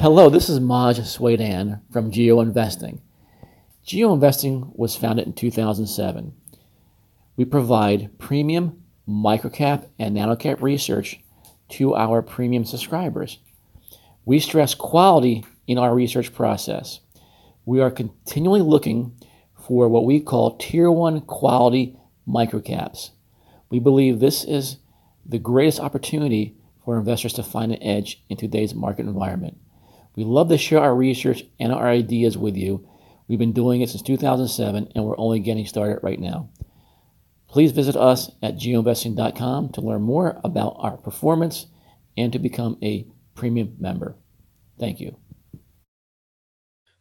Hello, this is Maj Soueidan from Geo Investing. Geo Investing was founded in 2007. We provide premium microcap and nanocap research to our premium subscribers. We stress quality in our research process. We are continually looking for what we call tier one quality microcaps. We believe this is the greatest opportunity for investors to find an edge in today's market environment. We love to share our research and our ideas with you. We've been doing it since 2007 and we're only getting started right now. Please visit us at geoinvesting.com to learn more about our performance and to become a premium member. Thank you.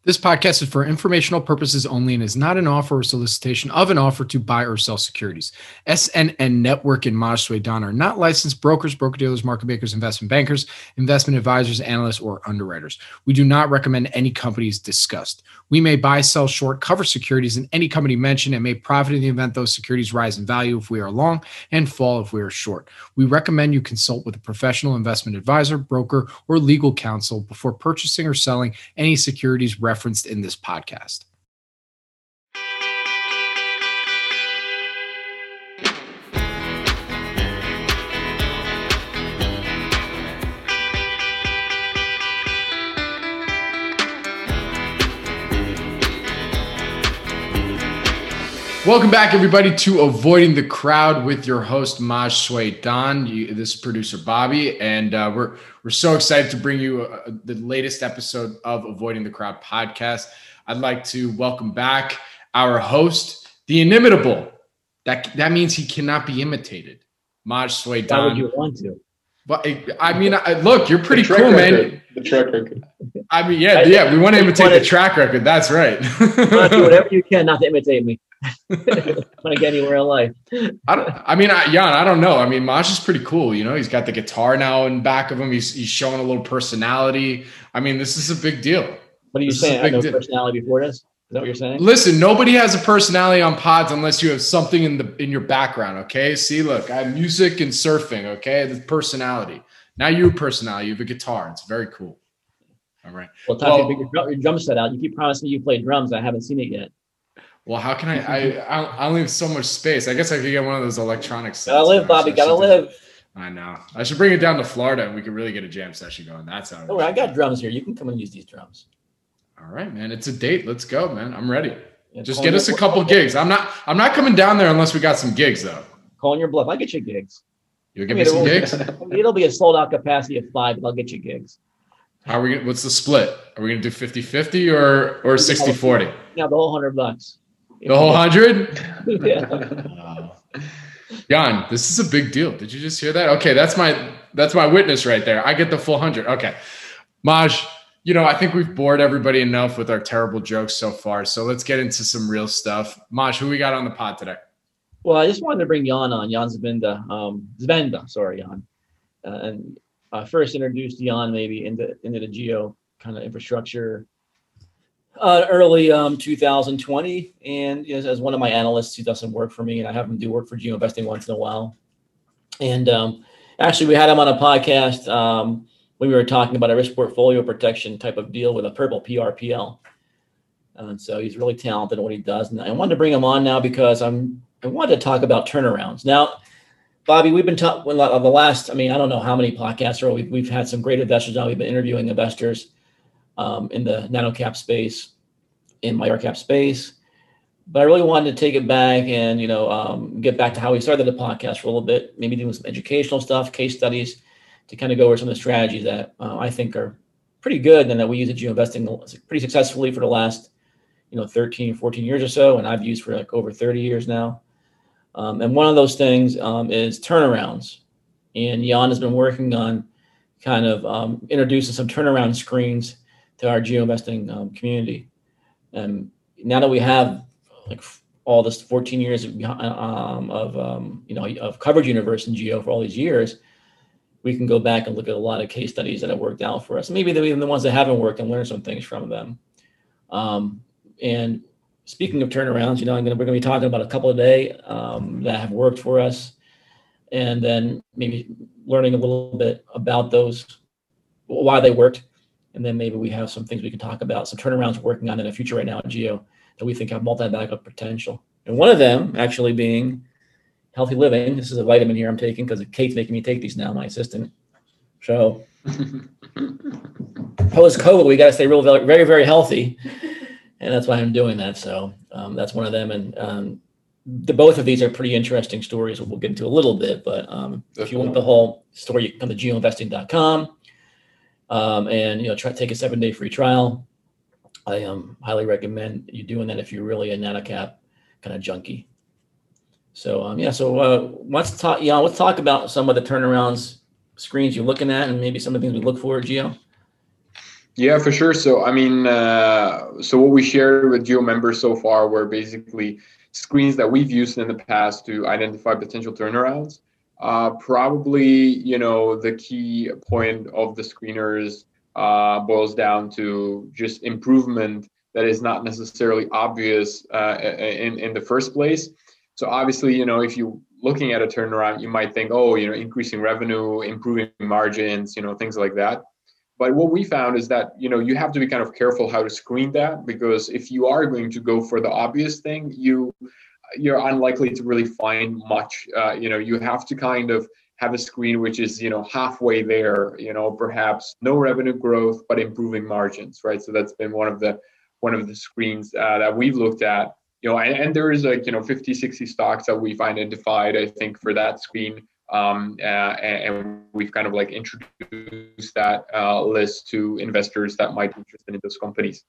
This podcast is for informational purposes only and is not an offer or solicitation of an offer to buy or sell securities. SNN Network and Maj Don are not licensed brokers, broker dealers, market makers, investment bankers, investment advisors, analysts, or underwriters. We do not recommend any companies discussed. We may buy, sell, short, cover securities in any company mentioned and may profit in the event those securities rise in value if we are long and fall if we are short. We recommend you consult with a professional investment advisor, broker, or legal counsel before purchasing or selling any securities referenced in this podcast. Welcome back, everybody, to Avoiding the Crowd with your host Maj Soueidan. This is producer Bobby, and uh, we're we're so excited to bring you uh, the latest episode of Avoiding the Crowd podcast. I'd like to welcome back our host, the inimitable. That that means he cannot be imitated. Maj Soueidan. Why would you want to? But I mean, I, look, you're pretty cool, record. man. The track record. I mean, yeah, yeah, we want to imitate the track record. That's right. do whatever you can not to imitate me. get anywhere in life. I don't. I mean, I, Jan, I don't know. I mean, Maj is pretty cool. You know, he's got the guitar now in back of him. He's he's showing a little personality. I mean, this is a big deal. What are you This saying? I know deal. personality before this. Is that what you're saying? Listen, nobody has a personality on pods unless you have something in the in your background. Okay. See, look, I have music and surfing. Okay, the personality. Now you have personality. You have a guitar. It's very cool. All right. Well, time Well- your, drum- your drum set out. You keep promising me you play drums. I haven't seen it yet. Well, how can I? I I I only have so much space. I guess I could get one of those electronic sets. Gotta live, Bobby. so I Gotta should do- live. I know. I should bring it down to Florida and we could really get a jam session going. That's how. Don't I got drums here. You can come and use these drums. All right, man. It's a date. Let's go, man. I'm ready. Yeah, Just get us a your- couple gigs. I'm not. I'm not coming down there unless we got some gigs, though. Calling your bluff. I get you gigs. You'll give I me some it gigs. I mean, it'll be a sold out capacity of five, but I'll get you gigs. How are we? gonna- What's the split? Are we gonna do 50-50 or or 60-40? Now the whole hundred bucks. The whole hundred? yeah. Jan, this is a big deal. Did you just hear that? Okay, that's my that's my witness right there. I get the full hundred. Okay, Maj, you know I think we've bored everybody enough with our terrible jokes so far. So let's get into some real stuff. Maj, who we got on the pod today? Well, I just wanted to bring Jan on, Jan Zvinda, um, Zvenda, sorry, Jan, uh, and uh, first introduced Jan maybe into into the geo kind of infrastructure uh, early um, 2020, and you know, as one of my analysts who doesn't work for me, and I have him do work for geo investing once in a while. And um, actually, we had him on a podcast um, when we were talking about a risk portfolio protection type of deal with a purple PRPL. And so he's really talented in what he does. And I wanted to bring him on now because I'm I wanted to talk about turnarounds. Now, Bobby, we've been talking the last, I mean, I don't know how many podcasts are we've, we've had some great investors on. We've been interviewing investors um, in the nano cap space, in micro cap space. But I really wanted to take it back and, you know, um, get back to how we started the podcast for a little bit, maybe doing some educational stuff, case studies to kind of go over some of the strategies that uh, I think are pretty good and that we use at Geo Investing pretty successfully for the last, you know, 13, 14 years or so. And I've used for like over 30 years now. Um, and one of those things um, is turnarounds. And Jan has been working on kind of um, introducing some turnaround screens to our geo investing um, community. And now that we have like all this 14 years of, um, of um, you know of coverage universe in geo for all these years, we can go back and look at a lot of case studies that have worked out for us. Maybe even the ones that haven't worked and learn some things from them. Um, and speaking of turnarounds, you know, I'm gonna we're gonna be talking about a couple a day um, that have worked for us, and then maybe learning a little bit about those, why they worked, and then maybe we have some things we can talk about, some turnarounds we're working on in the future right now at Geo that we think have multi-bagger potential. And one of them actually being healthy living. This is a vitamin here I'm taking because Kate's making me take these now, my assistant. So post COVID, we got to stay real, very, very healthy, and that's why I'm doing that. So um, that's one of them, and um, the both of these are pretty interesting stories. We'll get into a little bit, but um, if you want the whole story, you can come to geoinvesting.com um, and you know try take a seven day free trial. I um, highly recommend you doing that if you're really a nanocap kind of junkie. So um, yeah, so uh, let's talk. Yeah, let's talk about some of the turnarounds screens you're looking at, and maybe some of the things we look for, Geo. Yeah, for sure. So I mean, uh, so what we shared with Geo members so far were basically screens that we've used in the past to identify potential turnarounds. Uh, probably, you know, the key point of the screeners uh, boils down to just improvement that is not necessarily obvious uh, in in the first place. So obviously, you know, if you looking at a turnaround, you might think, oh, you know, increasing revenue, improving margins, you know, things like that. But what we found is that you know you have to be kind of careful how to screen that because if you are going to go for the obvious thing, you you're unlikely to really find much. Uh, you know, you have to kind of have a screen which is you know halfway there. You know, perhaps no revenue growth but improving margins, right? So that's been one of the one of the screens uh, that we've looked at. You know, and, and there is like you know 50, 60 stocks that we've identified. I think for that screen um, uh, and, we've kind of like introduced that uh, list to investors that might be interested in those companies.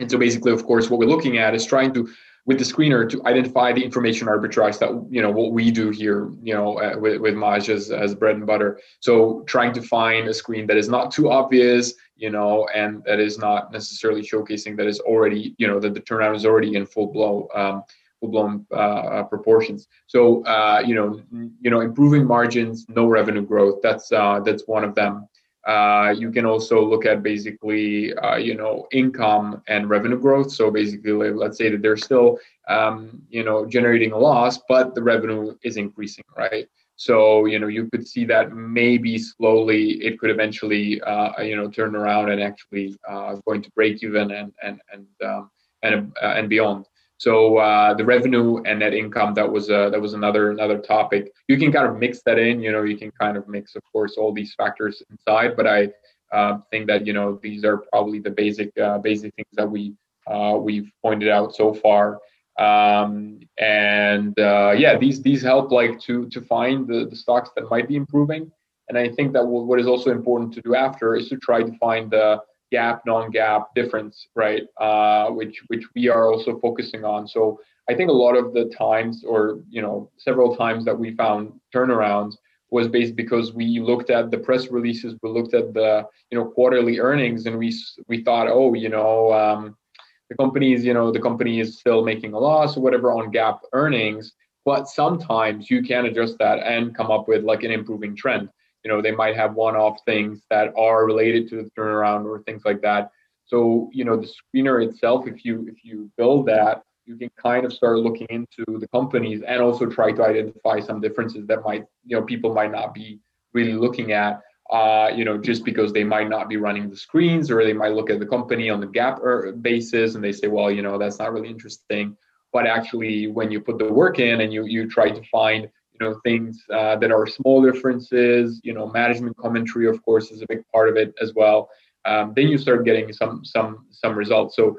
And so basically, of course, what we're looking at is trying to, with the screener, to identify the information arbitrage that you know what we do here, you know, uh, with with Maj as, as bread and butter. So trying to find a screen that is not too obvious, you know, and that is not necessarily showcasing that is already, you know, that the turnout is already in full blow. Um, full-blown uh, uh, proportions. So uh, you know, you know, improving margins, no revenue growth. That's uh, that's one of them. Uh, you can also look at basically, uh, you know, income and revenue growth. So basically, let's say that they're still, um, you know, generating a loss, but the revenue is increasing, right? So you know, you could see that maybe slowly it could eventually, you know, turn around and actually going to break even and and and um, and and beyond. So uh, the revenue and net income that was uh, that was another another topic. You can kind of mix that in. You know, you can kind of mix, of course, all these factors inside. But I uh, think that you know these are probably the basic uh, basic things that we uh, we've pointed out so far. Um, and uh, yeah, these these help like to to find the, the stocks that might be improving. And I think that what is also important to do after is to try to find the GAAP, non-GAAP difference, right? Uh, which which we are also focusing on. So I think a lot of the times, or you know, several times that we found turnarounds was based because we looked at the press releases, we looked at the you know quarterly earnings, and we we thought, oh, you know, um, the company is you know the company is still making a loss or whatever on GAAP earnings. But sometimes you can adjust that and come up with like an improving trend you know they might have one-off things that are related to the turnaround or things like that. So you know the screener itself if you if you build that you can kind of start looking into the companies and also try to identify some differences that might you know people might not be really looking at uh, you know just because they might not be running the screens or they might look at the company on the GAAP er, basis and they say well you know that's not really interesting. But actually when you put the work in and you you try to find know things uh, that are small differences you know management commentary of course is a big part of it as well. Um, then you start getting some some some results. So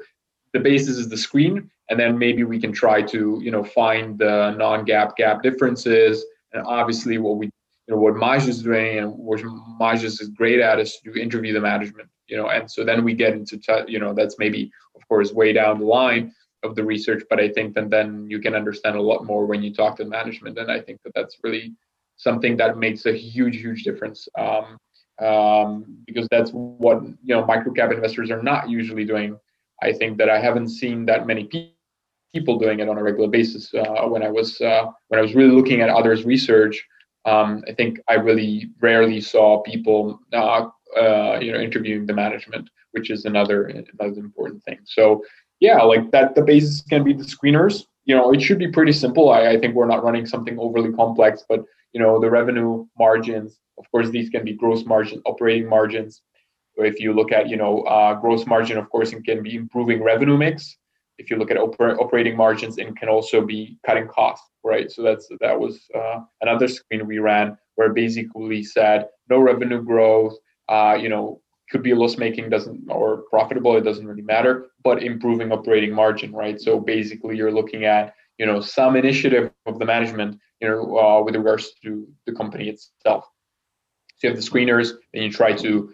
the basis is the screen and then maybe we can try to you know find the non-GAAP GAAP differences. And obviously what we you know what Maj is doing and what Maj is great at is to interview the management you know and so then we get into t- you know that's maybe of course way down the line of the research but i think that then you can understand a lot more when you talk to management and i think that that's really something that makes a huge huge difference. Um, um, because that's what you know microcap investors are not usually doing. I think that i haven't seen that many people doing it on a regular basis uh, when i was uh, when i was really looking at others research. Um, i think i really rarely saw people uh, uh you know interviewing the management which is another another important thing. So yeah, like that, the basis can be the screeners. You know, it should be pretty simple. I, I think we're not running something overly complex, but you know, the revenue margins, of course, these can be gross margin, operating margins. if you look at you know uh, gross margin, of course, it can be improving revenue mix. If you look at oper- operating margins, it can also be cutting costs, right? So that's that was uh, another screen we ran where basically said no revenue growth, uh, you know, could be loss making doesn't or profitable, it doesn't really matter, but improving operating margin, right? So basically, you're looking at you know some initiative of the management, you know, uh, with regards to the company itself. So you have the screeners, and you try to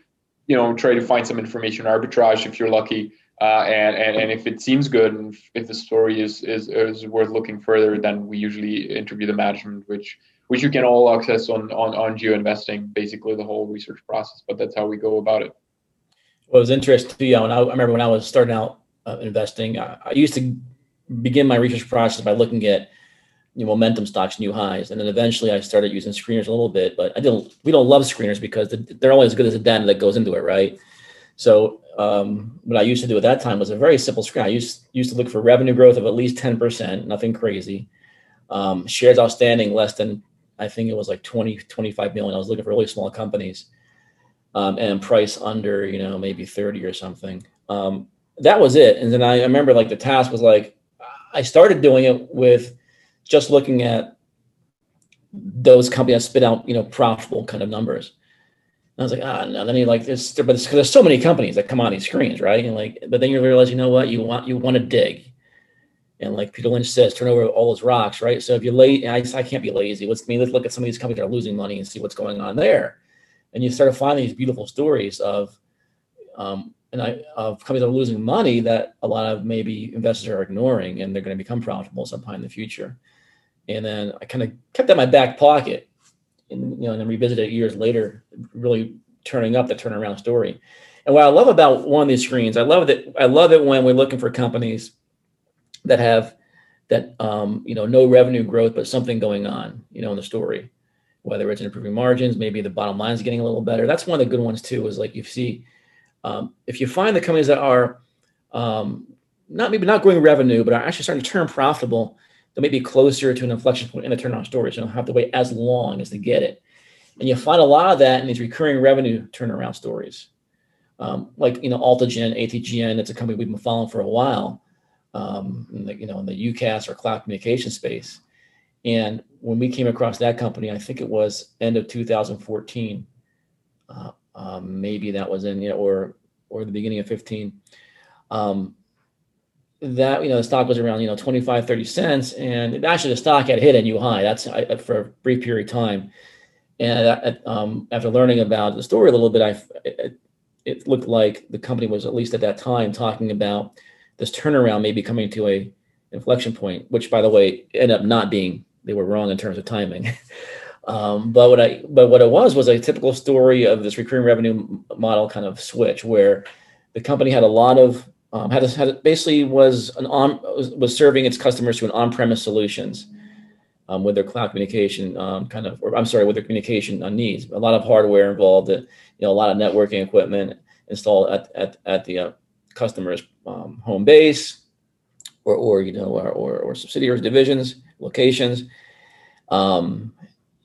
you know try to find some information arbitrage if you're lucky uh, and, and and if it seems good and if the story is, is is worth looking further then we usually interview the management which which you can all access on on on geo investing basically the whole research process but that's how we go about it well it was interesting yeah when I, I remember when i was starting out uh, investing I, I used to begin my research process by looking at you know, momentum stocks new highs. And then eventually I started using screeners a little bit, but I don't, we don't love screeners because they're only as good as the data that goes into it. Right. So um, what I used to do at that time was a very simple screen. I used, used to look for revenue growth of at least 10%, nothing crazy. Um, shares outstanding less than, I think it was like 20, 25 million. I was looking for really small companies um, and price under, you know, maybe 30 or something. Um, that was it. And then I, remember like the task was like, I started doing it with just looking at those companies that spit out, you know, profitable kind of numbers. And I was like, ah, no. Then you like this, but there's so many companies that come on these screens, right? And like, but then you realize, you know what, you want you want to dig, and like Peter Lynch says, turn over all those rocks, right? So if you're late, I, I can't be lazy. Let's I mean, let's look at some of these companies that are losing money and see what's going on there, and you start to find these beautiful stories of, um, and I of companies that are losing money that a lot of maybe investors are ignoring, and they're going to become profitable sometime in the future and then I kind of kept that in my back pocket, and you know, and then revisited it years later, really turning up the turnaround story. And what I love about one of these screens, I love that I love it when we're looking for companies that have that um, you know no revenue growth, but something going on, you know, in the story, whether it's improving margins, maybe the bottom line is getting a little better. That's one of the good ones too. Is like you see, um, if you find the companies that are um, not maybe not growing revenue, but are actually starting to turn profitable, they may be closer to an inflection point in the turnaround story. So you don't have to wait as long as to get it. And you find a lot of that in these recurring revenue turnaround stories. Um, like, you know, Altigen, ATGN, it's a company we've been following for a while, um, the, you know, in the UCaaS or cloud communication space. And when we came across that company, I think it was end of 2014. Uh, um, maybe that was in, you know, or, or the beginning of 15. Um, that you know the stock was around you know 25 30 cents and actually the stock had hit a new high that's I, for a brief period of time and um, after learning about the story a little bit i it, it, looked like the company was at least at that time talking about this turnaround maybe coming to a inflection point which by the way ended up not being they were wrong in terms of timing. Um, but what i but what it was was a typical story of this recurring revenue model kind of switch where the company had a lot of um, had, a, had basically was an on was, serving its customers to an on-premise solutions um, with their cloud communication um, kind of or I'm sorry with their communication needs. A lot of hardware involved uh, you know a lot of networking equipment installed at at, at the uh, customer's um, home base or or you know or, or, or subsidiaries divisions locations um,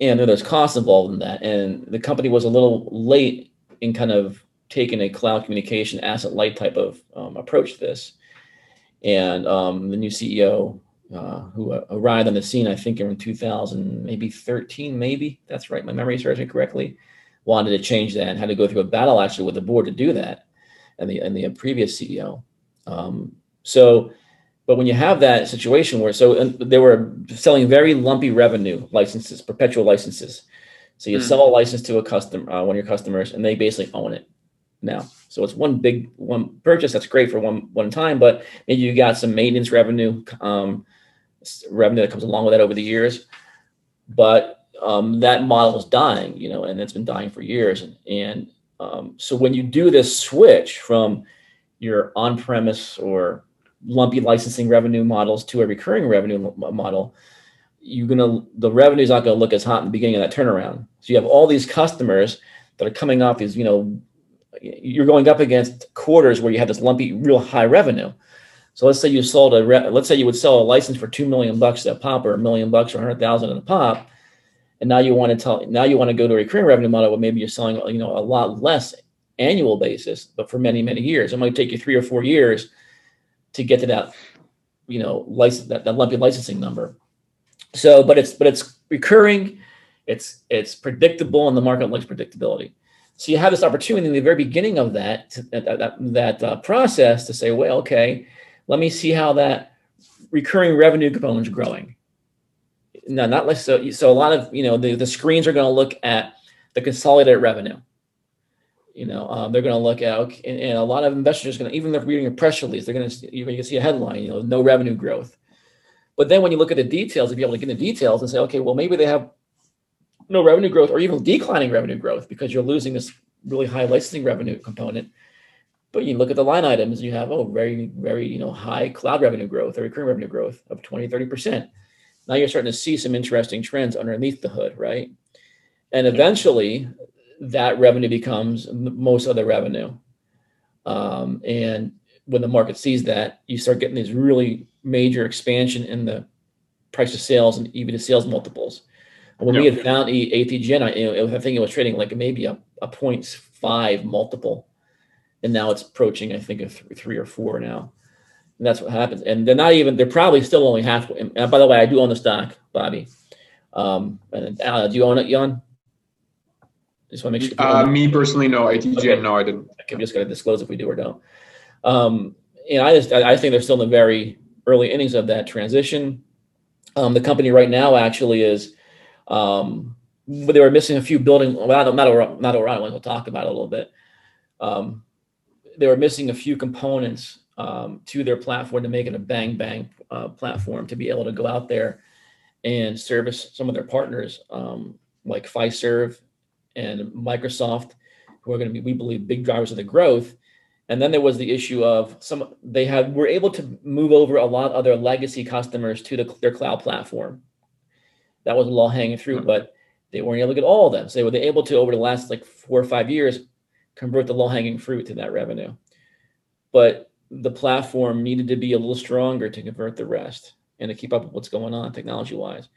and there's costs involved in that and the company was a little late in kind of taking a cloud communication asset light type of um, approach to this. And um, the new CEO uh, who arrived on the scene, I think in 2000, maybe 13, maybe that's right. My memory serves me correctly. Wanted to change that and had to go through a battle actually with the board to do that, and the and the previous CEO. Um, so, but when you have that situation where so they were selling very lumpy revenue licenses, perpetual licenses. So you mm. sell a license to a customer, uh, one of your customers, and they basically own it now. So it's one big one purchase that's great for one one time, but maybe you got some maintenance revenue, um, revenue that comes along with that over the years. But um, that model is dying, you know, and it's been dying for years. And, and um, so when you do this switch from your on-premise or lumpy licensing revenue models to a recurring revenue model, you're gonna the revenue is not gonna look as hot in the beginning of that turnaround. So you have all these customers that are coming off these, you know, you're going up against quarters where you have this lumpy, real high revenue. So let's say you sold a, re- let's say you would sell a license for two million bucks a pop, or a million bucks, or a hundred thousand in a pop, and now you want to tell, now you want to go to a recurring revenue model where maybe you're selling, you know, a lot less annual basis, but for many, many years. It might take you three or four years to get to that, you know, license that, that lumpy licensing number. So, but it's but it's recurring, it's it's predictable, and the market likes predictability. So you have this opportunity in the very beginning of that that that, that uh, process to say, well, okay, let me see how that recurring revenue component is growing. No, not less so. So a lot of you know the, the screens are going to look at the consolidated revenue. You know, um, they're going to look at, okay, and, and, a lot of investors are going to, even if they're reading a press release, they're going to, you're going to see a headline, you know, no revenue growth. But then when you look at the details, if you're able to get the details and say, okay, well, maybe they have no revenue growth or even declining revenue growth because you're losing this really high licensing revenue component. But you look at the line items, you have, oh, very, very, you know, high cloud revenue growth or recurring revenue growth of 20, 30%. Now you're starting to see some interesting trends underneath the hood, right? And eventually that revenue becomes most of the revenue. Um, and when the market sees that, you start getting these really major expansion in the price of sales and even the sales multiples. When yep. we had found ATGN, I, you know, I think it was trading like maybe a, a 0.5 multiple. And now it's approaching, I think, a th- three or four now. And that's what happens. And they're not even, they're probably still only halfway. And by the way, I do own the stock, Bobby. Um, and uh, do you own it, Jan? Just want to make sure. Uh, me personally, no. ATGN, okay. no, I didn't. I'm just going to disclose if we do or don't. Um, and I just, I think they're still in the very early innings of that transition. Um, the company right now actually is, um, but they were missing a few building. Well, not not not around. We'll talk about it a little bit. Um, they were missing a few components um, to their platform to make it a bang bang uh, platform to be able to go out there and service some of their partners um, like Fiserv and Microsoft, who are going to be, we believe, big drivers of the growth. And then there was the issue of some they had were able to move over a lot of their legacy customers to the, their cloud platform. That was low hanging fruit, mm-hmm. but they weren't able to get all of them. So they were able to over the last like four or five years convert the low hanging fruit to that revenue. But the platform needed to be a little stronger to convert the rest and to keep up with what's going on technology wise.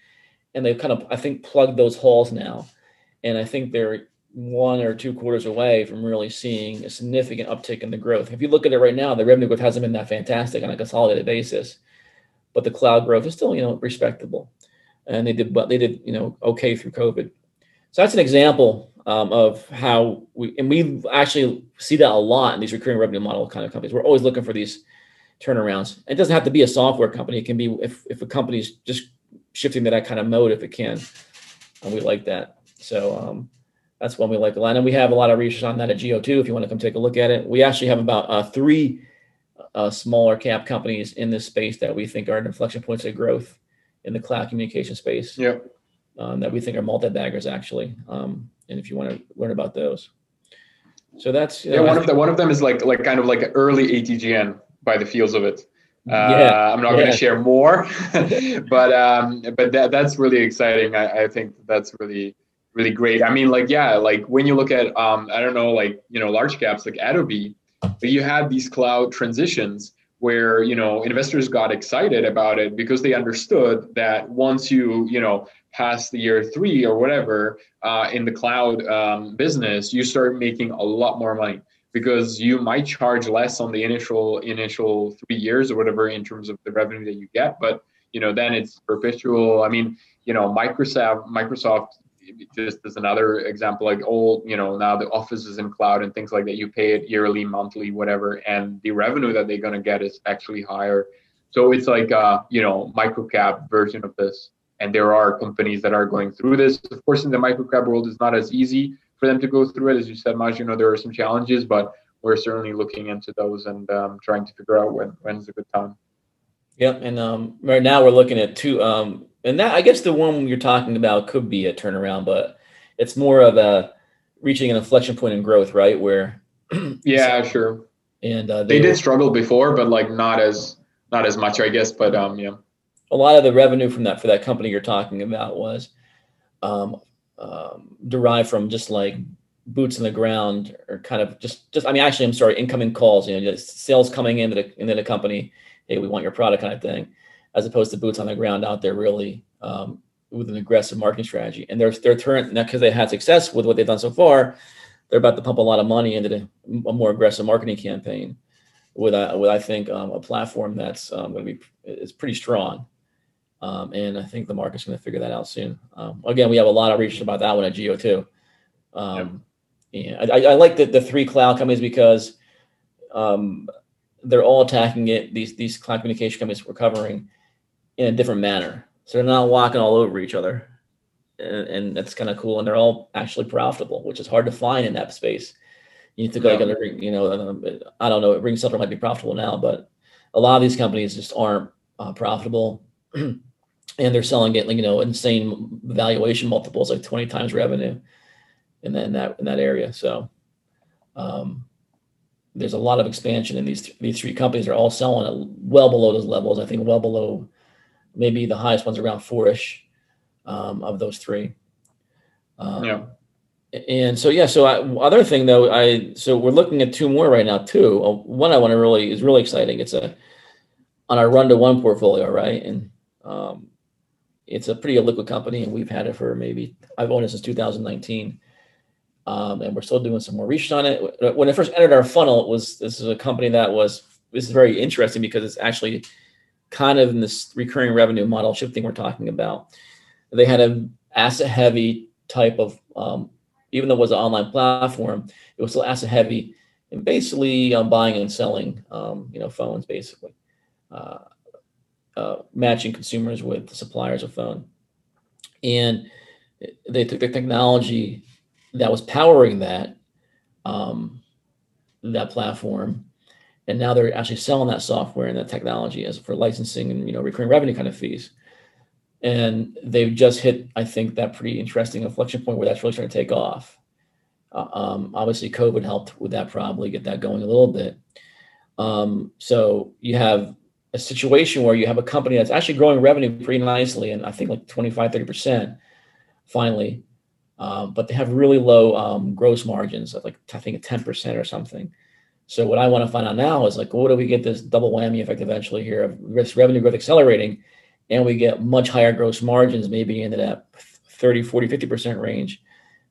And they've kind of, I think, plugged those holes now and I think they're one or two quarters away from really seeing a significant uptick in the growth. If you look at it right now, the revenue growth hasn't been that fantastic on a consolidated basis, but the cloud growth is still, you know, respectable. And they did, but they did, you know, okay through COVID. So that's an example um, of how we, and we actually see that a lot in these recurring revenue model kind of companies. We're always looking for these turnarounds. It doesn't have to be a software company. It can be if, if a company's just shifting to that kind of mode, if it can. And we like that. So um, that's one we like a lot. And we have a lot of research on that at Geo too. If you want to come take a look at it, we actually have about uh, three uh, smaller cap companies in this space that we think are inflection points of growth in the cloud communication space. Yep. Um, that we think are multi-baggers actually. Um, and if you want to learn about those, so that's yeah. Know, one of the one of them is like like kind of like early ATGN by the feels of it. Uh, yeah, I'm not yeah. going to share more, but um, but that that's really exciting. I, I think that's really really great. I mean, like, yeah, like when you look at, um, I don't know, like, you know, large caps like Adobe, you had these cloud transitions where, you know, investors got excited about it because they understood that once you, you know, pass the year three or whatever uh, in the cloud um, business, you start making a lot more money because you might charge less on the initial initial three years or whatever in terms of the revenue that you get, but you know then it's perpetual. I mean, you know, Microsoft Microsoft just as another example, like all, you know, now the office is in cloud and things like that, you pay it yearly, monthly, whatever, and the revenue that they're to get is actually higher. So it's like a, you know, microcap version of this. And there are companies that are going through this. Of course, in the microcap world, it's not as easy for them to go through it. As you said, Maj, you know, there are some challenges, but we're certainly looking into those and um, trying to figure out when when's a good time. Yep, and um, right now we're looking at two um, and that I guess the one you're talking about could be a turnaround, but it's more of a reaching an inflection point in growth, right? Where yeah, sure. And uh, they, they did were, struggle before, but like not as not as much, I guess. But um, yeah, a lot of the revenue from that for that company you're talking about was um, um, derived from just like boots in the ground or kind of just just I mean actually I'm sorry incoming calls you know just sales coming into the into the company hey we want your product kind of thing as opposed to boots on the ground out there really um, with an aggressive marketing strategy. And they're they're turning now because they had success with what they've done so far. they're about to pump a lot of money into the, a more aggressive marketing campaign with a, with I think um, a platform that's um, going to be is pretty strong. Um, and I think the market's going to figure that out soon. Um, again, we have a lot of research about that one at Geo too. Um, yeah, I, I, like the, the three cloud companies because um, they're all attacking it. These these cloud communication companies we're covering in a different manner, so they're not walking all over each other, and, and that's kind of cool. And they're all actually profitable, which is hard to find in that space. You think yeah. like, you know, um, I don't know, Ring RingCentral might be profitable now, but a lot of these companies just aren't uh, profitable. and they're selling it like you know insane valuation multiples like 20 times revenue in that in that, in that area so um, there's a lot of expansion in these th- these three companies they're all selling at well below those levels i think well below maybe the highest ones around four-ish um, of those three. Um, yeah. and so yeah so I, other thing though i so we're looking at two more right now too. Uh, one i want to really is really exciting. It's a on our run to one portfolio right? And um, it's a pretty liquid company, and we've had it for maybe I've owned it since 2019, um, and we're still doing some more research on it. When I first entered our funnel, it was this is a company that was this is very interesting because it's actually kind of in this recurring revenue model shifting we're talking about. They had an asset heavy type of um, even though it was an online platform, it was still asset heavy and basically um, buying and selling um, you know phones basically. Uh, uh, matching consumers with suppliers of phone. And they took the technology that was powering that um, that platform, and now they're actually selling that software and that technology as for licensing and you know recurring revenue kind of fees. And they've just hit, I think, that pretty interesting inflection point where that's really starting to take off. Uh, um, obviously, COVID helped with that, probably get that going a little bit. Um, so you have a situation where you have a company that's actually growing revenue pretty nicely and I think like 25, 30% finally. Um, but they have really low um, gross margins of like, I think 10% or something. So what I want to find out now is like, what do we get this double whammy effect eventually here of revenue growth accelerating and we get much higher gross margins, maybe into that 30, 40, 50% range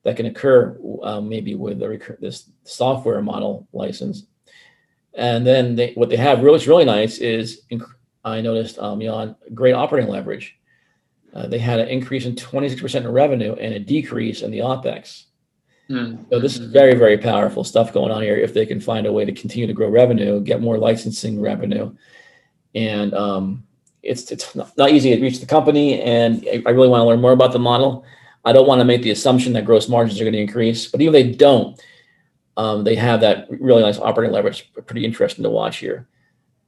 that can occur um, maybe with this software model license and then they, what they have really, really nice is I noticed, um, Jan, great operating leverage. Uh, they had an increase in 26% in revenue and a decrease in the OPEX. Mm-hmm. So this is very, very powerful stuff going on here. If they can find a way to continue to grow revenue, get more licensing revenue, and um, it's it's not easy to reach the company. And I really want to learn more about the model. I don't want to make the assumption that gross margins are going to increase, but even if they don't, um, they have that really nice operating leverage. Pretty interesting to watch here.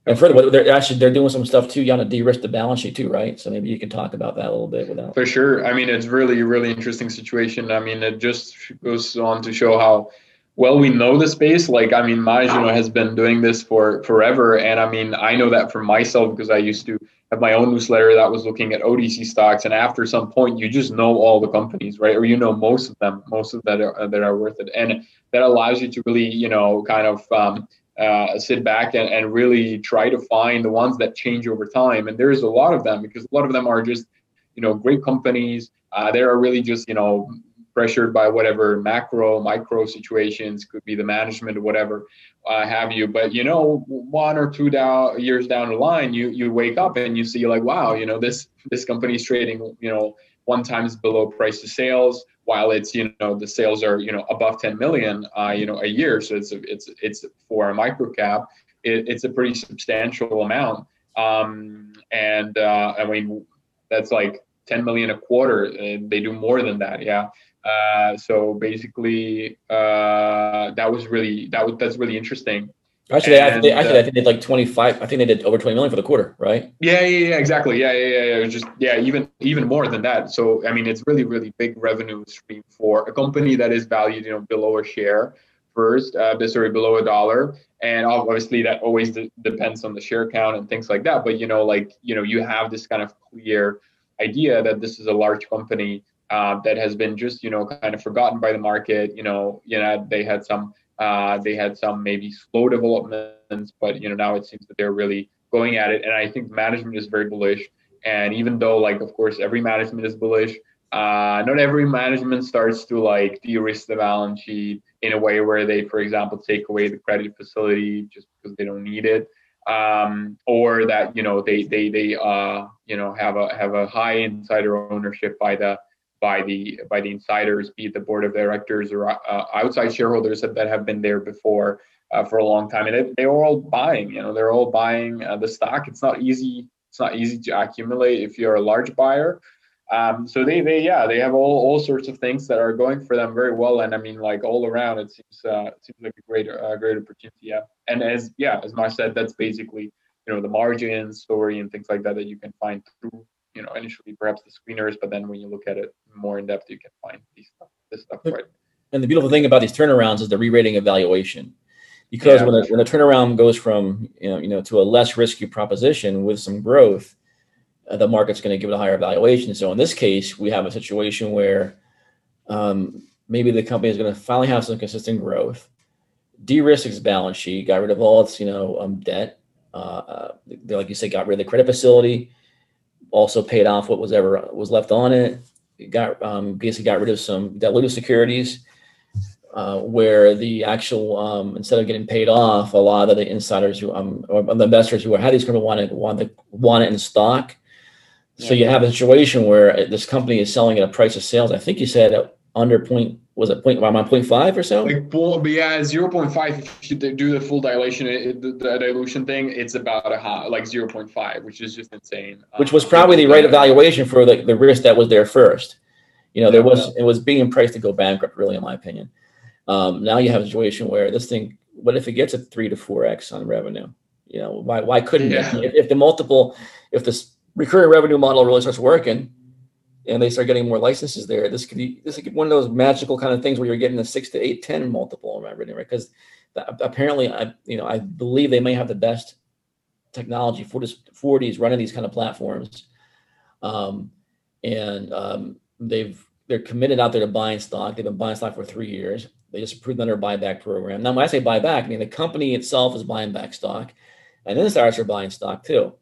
And further, they're actually they're doing some stuff too. You want to de-risk the balance sheet too, right? So maybe you can talk about that a little bit without. For sure. I mean, it's really really interesting situation. I mean, it just goes on to show how well we know the space. Like, I mean, Maj, you know, has been doing this for forever, and I mean, I know that for myself because I used to have my own newsletter that was looking at OTC stocks, and after some point, you just know all the companies, right? Or you know most of them, most of that are, that are worth it, and that allows you to really, you know, kind of um, uh, sit back and, and really try to find the ones that change over time. And there's a lot of them because a lot of them are just, you know, great companies. Uh, they are really just, you know, pressured by whatever macro, micro situations, could be the management or whatever uh, have you. But you know, one or two down years down the line, you you wake up and you see like, wow, you know, this this company is trading, you know, one times below price to sales, while it's you know the sales are you know above 10 million, uh, you know, a year. So it's a, it's it's for a micro cap, it, it's a pretty substantial amount. Um, and uh, I mean, that's like 10 million a quarter. and they do more than that, yeah. Uh, so basically, uh, that was really that was that's really interesting. Actually, and, they, actually, uh, I think they did like twenty five. I think they did over twenty million for the quarter, right? Yeah, yeah, yeah, exactly. Yeah, yeah, yeah. yeah. Just yeah, even even more than that. So I mean, it's really, really big revenue stream for a company that is valued, you know, below a share first, uh, sorry, below a dollar, and obviously that always de- depends on the share count and things like that. But you know, like you know, you have this kind of clear idea that this is a large company uh, that has been just you know kind of forgotten by the market. You know, you know they had some uh, they had some maybe slow developments, but you know now it seems that they're really going at it. And I think management is very bullish. And even though like of course every management is bullish, uh, not every management starts to like de-risk the balance sheet in a way where they, for example, take away the credit facility just because they don't need it, um, or that you know they they they uh, you know have a have a high insider ownership by the by the by the insiders, be it the board of directors or uh, outside shareholders that, that have been there before uh, for a long time, and they, they're all buying. You know, they're all buying uh, the stock. It's not easy. It's not easy to accumulate if you're a large buyer. Um, so they they yeah they have all, all sorts of things that are going for them very well, and I mean like all around it seems uh, it seems like a great uh, great opportunity. Yeah, and as yeah as Maj said, that's basically you know the margin story and things like that that you can find through you know initially perhaps the screeners, but then when you look at it more in depth, you can find these stuff this stuff right. And the beautiful thing about these turnarounds is the re-rating evaluation because yeah, when, a, when a turnaround goes from you know, you know to a less risky proposition with some growth uh, the market's going to give it a higher valuation. So in this case, we have a situation where um, maybe the company is going to finally have some consistent growth, de-risk its balance sheet, got rid of all its you know um, debt. Uh, uh, like you said, got rid of the credit facility, also paid off what was ever was left on it. Got um, basically got rid of some dilutive securities. Uh, where the actual um, instead of getting paid off, a lot of the insiders who um, or the investors who had these companies wanted wanted want it in stock, so you have a situation where this company is selling at a price of sales. I think you said under point was it point around point five or so? Like, yeah, zero point five. If you do the full dilution, it, the, the, dilution thing, it's about a high, like zero point five, which is just insane. Which was um, probably the right evaluation for the, the risk that was there first. You know, there was it was being priced to go bankrupt, really, in my opinion. Um, now you have a situation where this thing, what if it gets a three to four x on revenue? You know, why why couldn't yeah. it? If, if the multiple, if this recurring revenue model really starts working and they start getting more licenses there, this could be this could be one of those magical kind of things where you're getting a six to eight, 10 multiple revenue, right? Because apparently I you know I believe they may have the best technology for this for these running these kind of platforms. Um, and um, they've they're committed out there to buying stock. They've been buying stock for three years. They just approved another buyback program. Now, when I say buyback, I mean the company itself is buying back stock, and then insiders are buying stock too.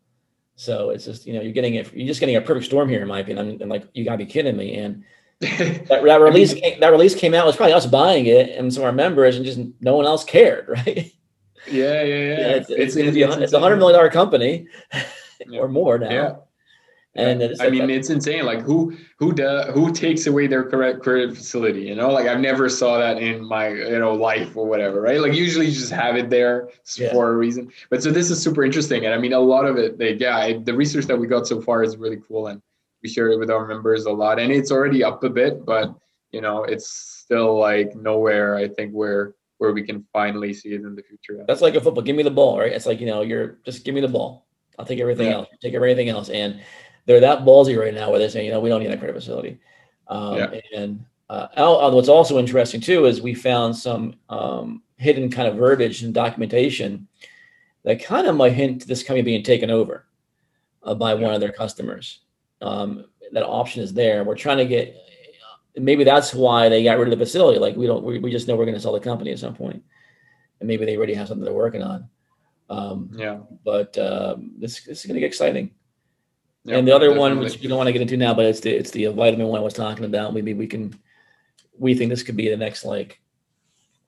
So it's just you know you're getting it you're just getting a perfect storm here in my opinion. I'm, I'm like you gotta be kidding me. And that, that release came, that release came out it was probably us buying it and some of our members and just no one else cared, right? Yeah, yeah, yeah. yeah it's, it's, it's, it's, it's a hundred million dollar company yeah. or more now. Yeah. And yeah. I mean, it's insane. Like who who does who takes away their correct credit facility? You know, like I've never saw that in my you know life or whatever, right? Like usually you just have it there yeah. for a reason. But so this is super interesting, and I mean, a lot of it, like, yeah, I, the research that we got so far is really cool, and we share it with our members a lot, and it's already up a bit, but you know, it's still like nowhere. I think where where we can finally see it in the future. That's like a football. Give me the ball, right? It's like you know, you're just give me the ball. I'll take everything yeah. else. Take everything else, and they're that ballsy right now where they're saying, you know, we don't need that credit facility. Um, yeah. And uh, uh, what's also interesting too is we found some um, hidden kind of verbiage and documentation that kind of might hint to this company being taken over uh, by one of their customers. Um, that option is there. We're trying to get. Maybe that's why they got rid of the facility. Like we don't. We, we just know we're going to sell the company at some point. point, and maybe they already have something they're working on. Um, yeah. But um, this, this is going to get exciting. Yep, and the other definitely. one, which you don't want to get into now, but it's the it's the vitamin one I was talking about. Maybe we can, we think this could be the next like,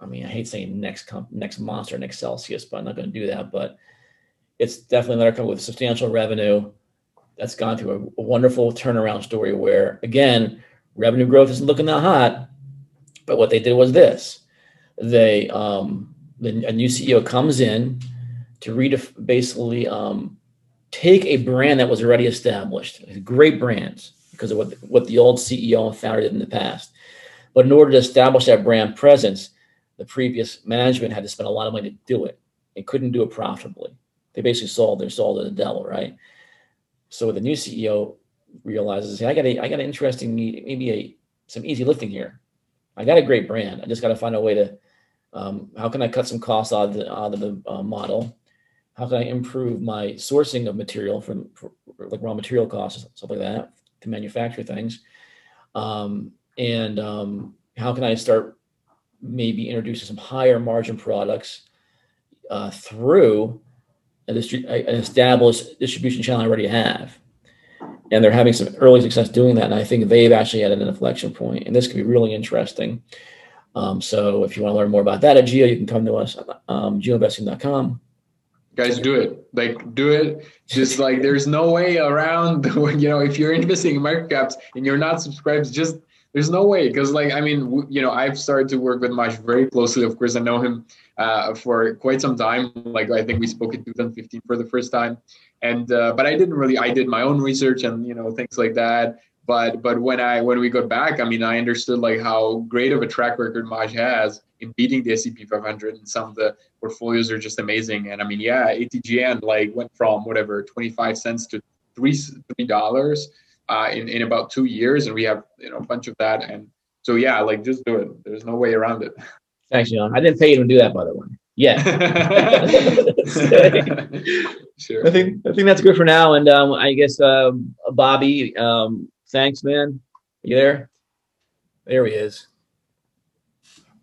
I mean, I hate saying next comp, next monster, next Celsius, but I'm not going to do that. But it's definitely another company with substantial revenue that's gone through a, a wonderful turnaround story. Where again, revenue growth isn't looking that hot, but what they did was this: they um, the, a new CEO comes in to redef- basically um, take a brand that was already established, great brands, because of what, what the old CEO and founder did in the past. But in order to establish that brand presence, the previous management had to spend a lot of money to do it and couldn't do it profitably. They basically sold their soul to the devil, right? So the new CEO realizes, hey, I got a, I got an interesting, maybe a some easy lifting here. I got a great brand. I just got to find a way to, um, how can I cut some costs out of the, out of the uh, model how can I improve my sourcing of material from for, like raw material costs, and stuff like that, to manufacture things, um, and um, how can I start maybe introducing some higher margin products uh, through an established distribution channel I already have. And they're having some early success doing that. And I think they've actually had an inflection point. and this could be really interesting. Um, so if you want to learn more about that at Geo, you can come to us um, geoinvesting.com. Guys, do it. Like, do it. Just like, there's no way around. You know, if you're investing in microcaps and you're not subscribed, just there's no way. Because, like, I mean, you know, I've started to work with Maj very closely. Of course, I know him uh, for quite some time. Like, I think we spoke in 2015 for the first time. And uh, but I didn't really. I did my own research and you know things like that but but when I when we got back, I mean, I understood like how great of a track record Maj has beating the S&P 500, and some of the portfolios are just amazing. And I mean, yeah, ATGN like went from whatever 25 cents to three three dollars uh, in in about two years, and we have you know a bunch of that. And so yeah, like just do it. There's no way around it. Thanks, Jan. I didn't pay you to do that, by the way. Yeah. sure. I think I think that's good for now. And um, I guess um, Bobby, um, Thanks, man. You there? There he is.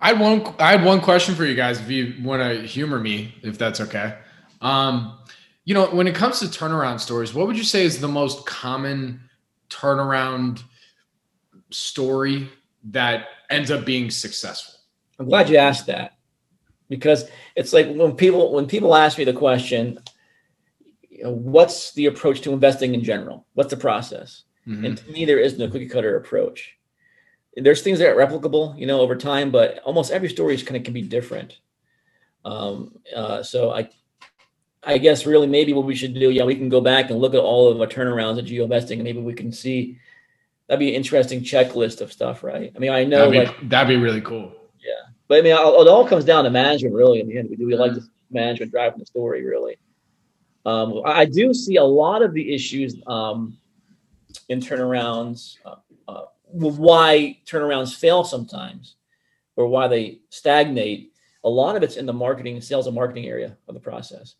I had one. I had one question for you guys. If you want to humor me, if that's okay. Um, you know, when it comes to turnaround stories, what would you say is the most common turnaround story that ends up being successful? I'm glad you asked that because it's like when people when people ask me the question, you know, what's the approach to investing in general? What's the process? Mm-hmm. And to me, there is no cookie cutter approach. There's things that are replicable, you know, over time, but almost every story is kind of can be different. Um, uh, so I, I guess really maybe what we should do, yeah, we can go back and look at all of our turnarounds at GeoInvesting, and maybe we can see that'd be an interesting checklist of stuff, right? I mean, I know that'd be, like that'd be really cool. Yeah, but I mean, it all comes down to management, really. In the end, do we like the management driving the story, really? Um, I do see a lot of the issues um, in turnarounds, uh, why turnarounds fail sometimes, or why they stagnate. A lot of it's in the marketing, sales, and marketing area of the process.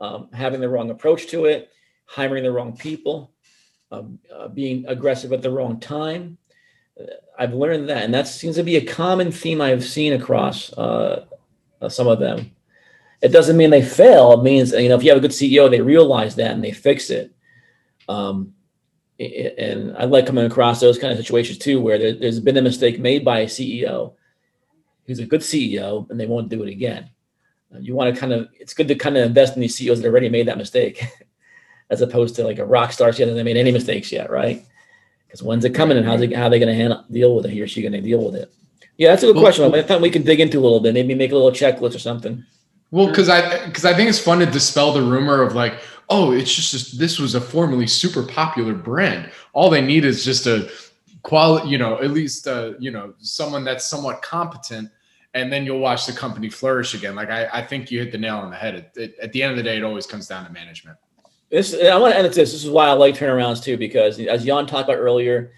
Um, having the wrong approach to it, hiring the wrong people, um, uh, being aggressive at the wrong time. Uh, I've learned that, and that seems to be a common theme I've seen across uh, uh, some of them. It doesn't mean they fail. It means you know if you have a good CEO, they realize that and they fix it. Um, and I like coming across those kind of situations too, where there, has been a mistake made by a CEO who's a good CEO and they won't do it again. Uh, you want to kind of, it's good to kind of invest in these CEOs that already made that mistake, as opposed to like a rock star CEO that hasn't made any mistakes yet, right? Because when's it coming and how's it, how are they going to handle deal with it? He or she going to deal with it? Yeah, that's a good well, question. I thought we can dig into a little bit, maybe make a little checklist or something. Well, because I because I think it's fun to dispel the rumor of like, oh, it's just a, this was a formerly super popular brand. All they need is just a quality, you know, at least uh, you know someone that's somewhat competent, and then you'll watch the company flourish again. Like I, I think you hit the nail on the head. It, it, at the end of the day, it always comes down to management. This I want to end with this. This is why I like turnarounds too, because as Jan talked about earlier,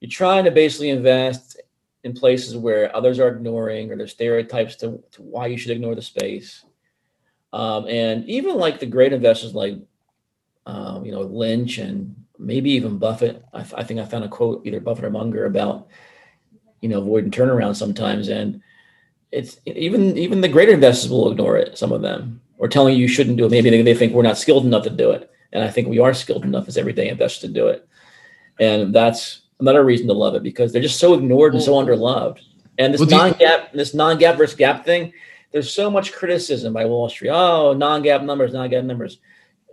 you're trying to basically invest in places where others are ignoring or there's stereotypes to, to why you should ignore the space. Um, and even like the great investors like, um, you know, Lynch and maybe even Buffett. I, I, think I found a quote, either Buffett or Munger, about, you know, avoiding turnaround sometimes. And it's even even the greater investors will ignore it, some of them, or telling you you shouldn't do it. Maybe they, they think we're not skilled enough to do it. And I think we are skilled enough as everyday investors to do it. And that's another reason to love it because they're just so ignored and so underloved. And this well, non-GAAP, this non-GAAP versus GAAP thing, there's so much criticism by Wall Street. Oh, non-GAAP numbers, non-GAAP numbers,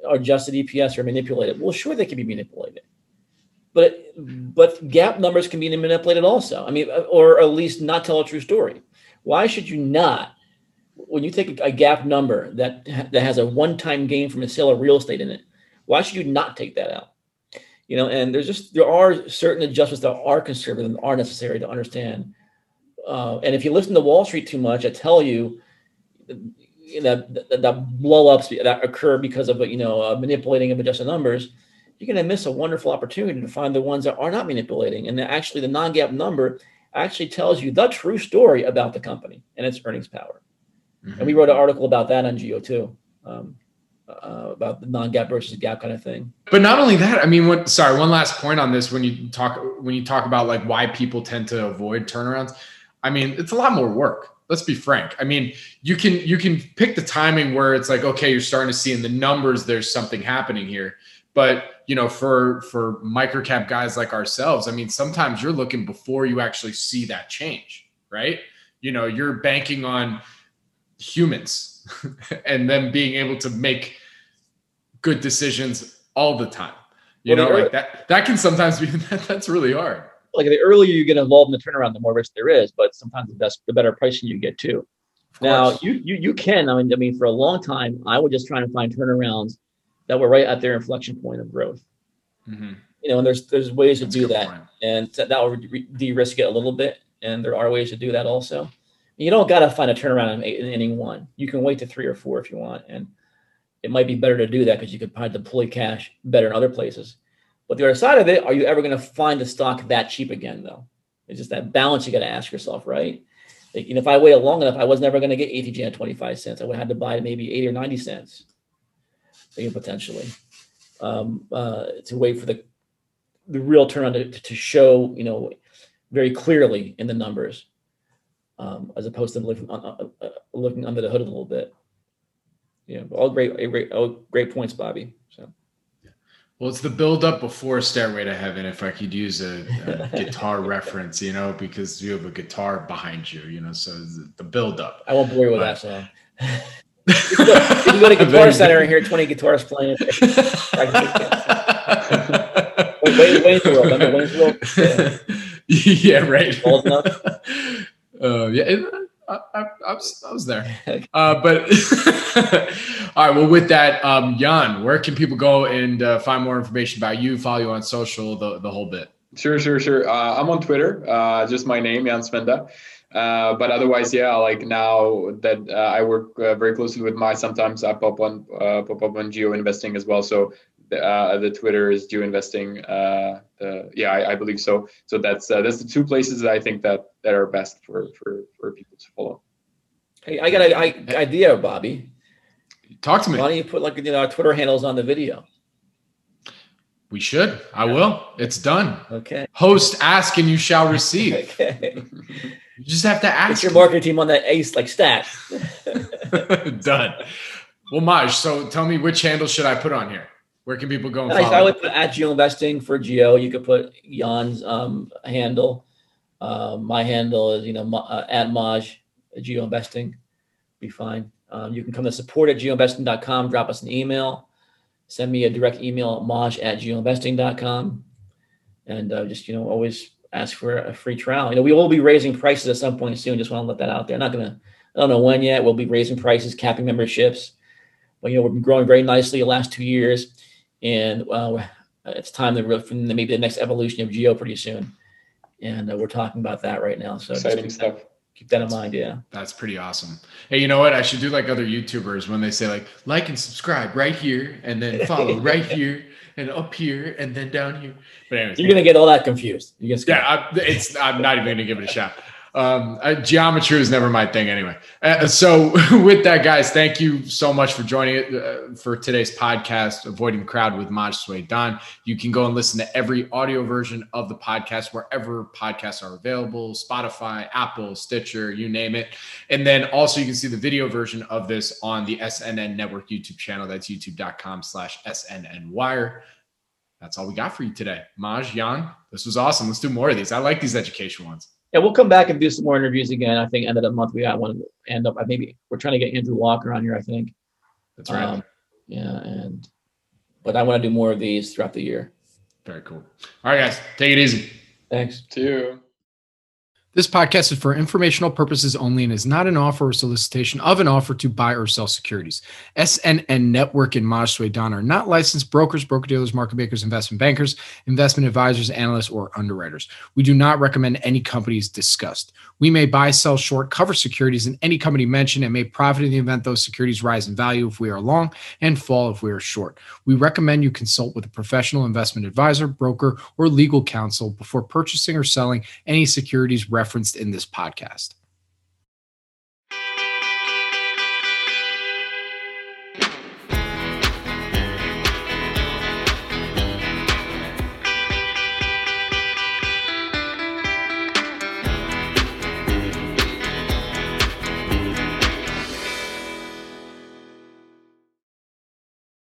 or adjusted EPS are manipulated. Well, sure, they can be manipulated, but but GAAP numbers can be manipulated also. I mean, or at least not tell a true story. Why should you not? When you take a, GAAP number that that has a one-time gain from a sale of real estate in it, why should you not take that out? you know and there's just there are certain adjustments that are conservative and are necessary to understand uh, and if you listen to wall street too much i tell you that that, that blow ups that occur because of you know uh, manipulating of adjusted numbers you're going to miss a wonderful opportunity to find the ones that are not manipulating and actually the non-GAAP number actually tells you the true story about the company and its earnings power mm-hmm. and we wrote an article about that on geo too um, uh, about the non-GAAP versus GAAP kind of thing. But not only that, I mean, what? Sorry, one last point on this. When you talk when you talk about like why people tend to avoid turnarounds, I mean, it's a lot more work. Let's be frank. I mean, you can you can pick the timing where it's like, okay, you're starting to see in the numbers there's something happening here. But you know, for for microcap guys like ourselves, I mean, sometimes you're looking before you actually see that change, right? you know you're banking on humans and them being able to make good decisions all the time you Well, know like that that can sometimes be that, that's really hard Like the earlier you get involved in the turnaround, the more risk there is, but sometimes the best, the better pricing you get too. Now you, you you can. I mean, I mean, for a long time, I was just trying to find turnarounds that were right at their inflection point of growth. Mhm. You know, and there's there's ways to That's a do that, point. and that will de-risk it a little bit. And there are ways to do that also. You don't got to find a turnaround in, in inning one. You can wait to three or four if you want, and it might be better to do that because you could probably deploy cash better in other places. But the other side of it, are you ever going to find a stock that cheap again? Though, it's just that balance you got to ask yourself, right? Like, if I waited long enough, I was never going to get ATG at 25 cents. I would have had to buy maybe 80 or 90 cents, you know, potentially, um, uh, to wait for the the real turn on to, to show, you know, very clearly in the numbers, um, as opposed to looking, uh, uh, uh, looking under the hood a little bit. Yeah, all great, great, all great points, Bobby. So Well, it's the build up before Stairway to Heaven, if I could use a, a guitar reference, you know, because you have a guitar behind you, you know, so the- the build up. I won't bore you with Right. that song. you can go to Guitar Center and hear 20 guitars playing. World, remember Wayne's World? Yeah. yeah, right. Old enough? Uh, yeah, I, I, I, was, I was there. Uh, but all right, well, with that, um, Jan, where can people go and uh, find more information about you, follow you on social, the, the whole bit? Sure, sure, sure. Uh, I'm on Twitter, uh, just Maj name, Jan Svenda. Uh, but otherwise, yeah, like now that uh, I work uh, very closely with my, sometimes I pop on uh, pop up on geo investing as well. So the, uh, the Twitter is geo investing. Uh, uh, yeah, I, I believe so. So that's uh, that's the two places that I think that that are best for for for people to follow. Hey, I got an I- idea, Bobby. Talk to me. Why don't you put like you know our Twitter handles on the video? We should. I will. It's done. Okay. Host, ask, and you shall receive. Okay. You just have to Get ask. your marketing team on that ace like stat. done. Well, Maj, so tell me which handle should I put on here? Where can people go and I, I would put at Geo Investing for Geo. You could put Jan's um, handle. Um, my handle is you know uh, at Maj Geo Investing. Be fine. Um, you can come to support at geoinvesting.com. Drop us an email. Send me a direct email at maj at geoinvesting.com. And uh, just you know always ask for a free trial. You know we will be raising prices at some point soon. Just want to let that out there. Not gonna. I don't know when yet. We'll be raising prices, capping memberships. But you know we've been growing very nicely the last two years and uh, it's time to re- for maybe the next evolution of Geo pretty soon. And uh, we're talking about that right now. So Exciting stuff. That, keep that in mind. Yeah. That's pretty awesome. Hey, you know what? I should do like other YouTubers when they say like like and subscribe right here and then follow right here and up here and then down here. But anyways, You're gonna get all that confused. You're gonna yeah, I, it's I'm not even gonna give it a shot. Um, geometry is never my thing anyway. Uh, so with that, guys, thank you so much for joining it uh, for today's podcast, avoiding the crowd with Maj Soueidan. You can go and listen to every audio version of the podcast wherever podcasts are available: Spotify, Apple, Stitcher, you name it. And then also you can see the video version of this on the SNN Network YouTube channel. That's youtube.com/slash SNN Wire. That's all we got for you today. Maj, Jan, this was awesome. Let's do more of these. I like these education ones. Yeah, we'll come back and do some more interviews again. I think end of the month we got one end up. I maybe we're trying to get Andrew Walker on here. I think. That's right. Um, yeah, and but I want to do more of these throughout the year. Very cool. All right, guys, take it easy. Thanks. Two. This podcast is for informational purposes only and is not an offer or solicitation of an offer to buy or sell securities. SNN Network and Maj Don are not licensed brokers, broker dealers, market makers, investment bankers, investment advisors, analysts, or underwriters. We do not recommend any companies discussed. We may buy, sell, short, cover securities in any company mentioned and may profit in the event those securities rise in value if we are long and fall if we are short. We recommend you consult with a professional investment advisor, broker, or legal counsel before purchasing or selling any securities referenced in this podcast.